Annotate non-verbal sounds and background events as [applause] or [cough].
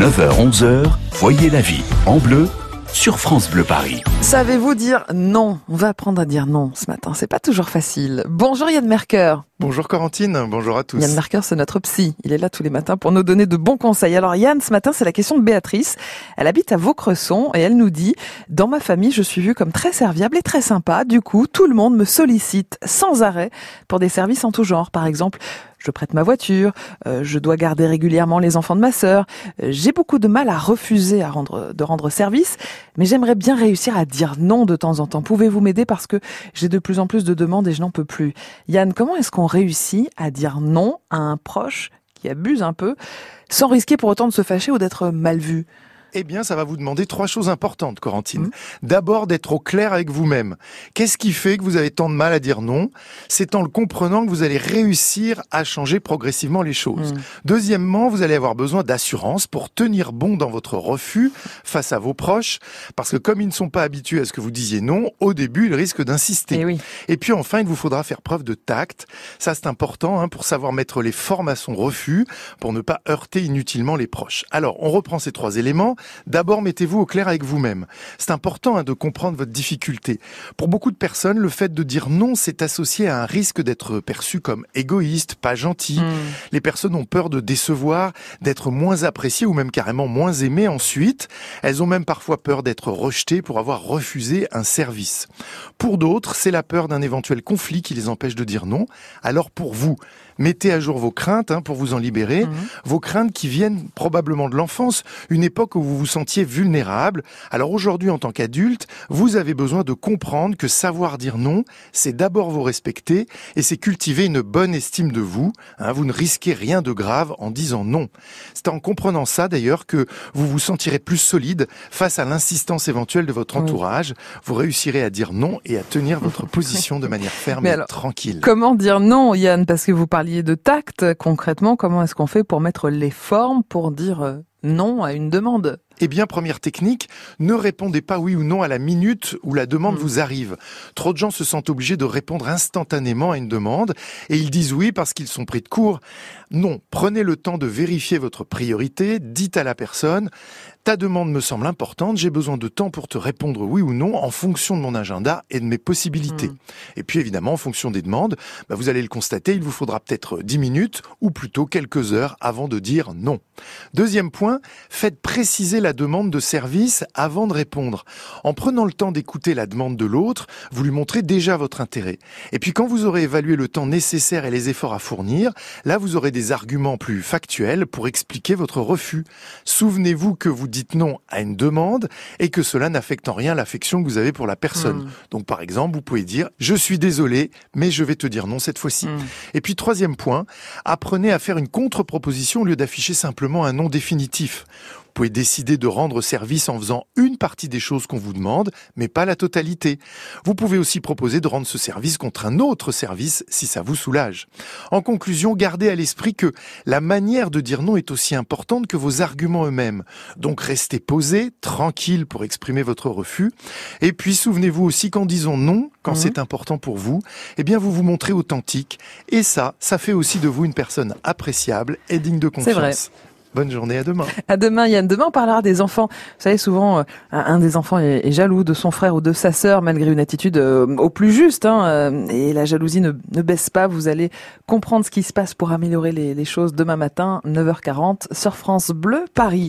9h-11h, voyez la vie en bleu sur France Bleu Paris. Savez-vous dire non? On va apprendre à dire non ce matin. C'est pas toujours facile. Bonjour Yann Merker. Bonjour Corentine, bonjour à tous. Yann Merker, c'est notre psy. Il est là tous les matins pour nous donner de bons conseils. Alors Yann, ce matin, c'est la question de Béatrice. Elle habite à Vaucresson et elle nous dit Dans ma famille, je suis vue comme très serviable et très sympa. Du coup, tout le monde me sollicite sans arrêt pour des services en tout genre. Par exemple, je prête ma voiture, euh, je dois garder régulièrement les enfants de ma sœur. Euh, j'ai beaucoup de mal à refuser à rendre, de rendre service, mais j'aimerais bien réussir à dire non de temps en temps. Pouvez-vous m'aider parce que j'ai de plus en plus de demandes et je n'en peux plus. Yann, comment est-ce qu'on réussit à dire non à un proche qui abuse un peu sans risquer pour autant de se fâcher ou d'être mal vu eh bien, ça va vous demander trois choses importantes, Corentine. Mmh. D'abord, d'être au clair avec vous-même. Qu'est-ce qui fait que vous avez tant de mal à dire non? C'est en le comprenant que vous allez réussir à changer progressivement les choses. Mmh. Deuxièmement, vous allez avoir besoin d'assurance pour tenir bon dans votre refus face à vos proches, parce que comme ils ne sont pas habitués à ce que vous disiez non, au début, ils risquent d'insister. Eh oui. Et puis enfin, il vous faudra faire preuve de tact. Ça, c'est important hein, pour savoir mettre les formes à son refus, pour ne pas heurter inutilement les proches. Alors, on reprend ces trois éléments. D'abord, mettez-vous au clair avec vous-même. C'est important hein, de comprendre votre difficulté. Pour beaucoup de personnes, le fait de dire non, c'est associé à un risque d'être perçu comme égoïste, pas gentil. Mmh. Les personnes ont peur de décevoir, d'être moins appréciées ou même carrément moins aimées ensuite. Elles ont même parfois peur d'être rejetées pour avoir refusé un service. Pour d'autres, c'est la peur d'un éventuel conflit qui les empêche de dire non. Alors pour vous, mettez à jour vos craintes hein, pour vous en libérer, Mhm. vos craintes qui viennent probablement de l'enfance, une époque où vous vous sentiez vulnérable. Alors aujourd'hui, en tant qu'adulte, vous avez besoin de comprendre que savoir dire non, c'est d'abord vous respecter et c'est cultiver une bonne estime de vous. hein. vous ne risquez rien de grave en disant non. C'est en comprenant ça d'ailleurs que vous vous sentirez plus solide face à l'insistance éventuelle de votre entourage. Vous réussirez à dire non et à tenir [laughs] votre position de manière ferme Mais et alors, tranquille. Comment dire non, Yann? Parce que vous parliez de tact. Concrètement, comment est-ce qu'on fait pour mettre les formes pour dire euh, non à une demande? Eh bien, première technique, ne répondez pas oui ou non à la minute où la demande Mm. vous arrive. Trop de gens se sentent obligés de répondre instantanément à une demande et ils disent oui parce qu'ils sont pris de court. Non, prenez le temps de vérifier votre priorité, dites à la personne, ta demande me semble importante, j'ai besoin de temps pour te répondre oui ou non en fonction de mon agenda et de mes possibilités. Mm. Et puis évidemment, en fonction des demandes, bah, vous allez le constater, il vous faudra peut-être 10 minutes ou plutôt quelques heures avant de dire non. Deuxième point, faites préciser la demande de service avant de répondre. En prenant le temps d'écouter la demande de l'autre, vous lui montrez déjà votre intérêt. Et puis quand vous aurez évalué le temps nécessaire et les efforts à fournir, là vous aurez des arguments plus factuels pour expliquer votre refus. Souvenez-vous que vous dites non à une demande et que cela n'affecte en rien l'affection que vous avez pour la personne. Mm. Donc par exemple, vous pouvez dire je suis désolé, mais je vais te dire non cette fois-ci. Mm. Et puis troisième point, apprenez à faire une contre-proposition au lieu d'afficher simplement un non définitif. Vous pouvez décider de rendre service en faisant une partie des choses qu'on vous demande, mais pas la totalité. Vous pouvez aussi proposer de rendre ce service contre un autre service si ça vous soulage. En conclusion, gardez à l'esprit que la manière de dire non est aussi importante que vos arguments eux-mêmes. Donc restez posé, tranquille pour exprimer votre refus. Et puis souvenez-vous aussi qu'en disant non, quand Mhm. c'est important pour vous, eh bien vous vous montrez authentique. Et ça, ça fait aussi de vous une personne appréciable et digne de confiance. Bonne journée, à demain. À demain, Yann. Demain, on parlera des enfants. Vous savez, souvent, euh, un des enfants est, jaloux de son frère ou de sa sœur, malgré une attitude euh, au plus juste. hein, euh, et la jalousie ne, baisse pas. Vous allez comprendre ce qui se passe pour améliorer les, les choses demain matin, 9h40, sur France Bleu, Paris.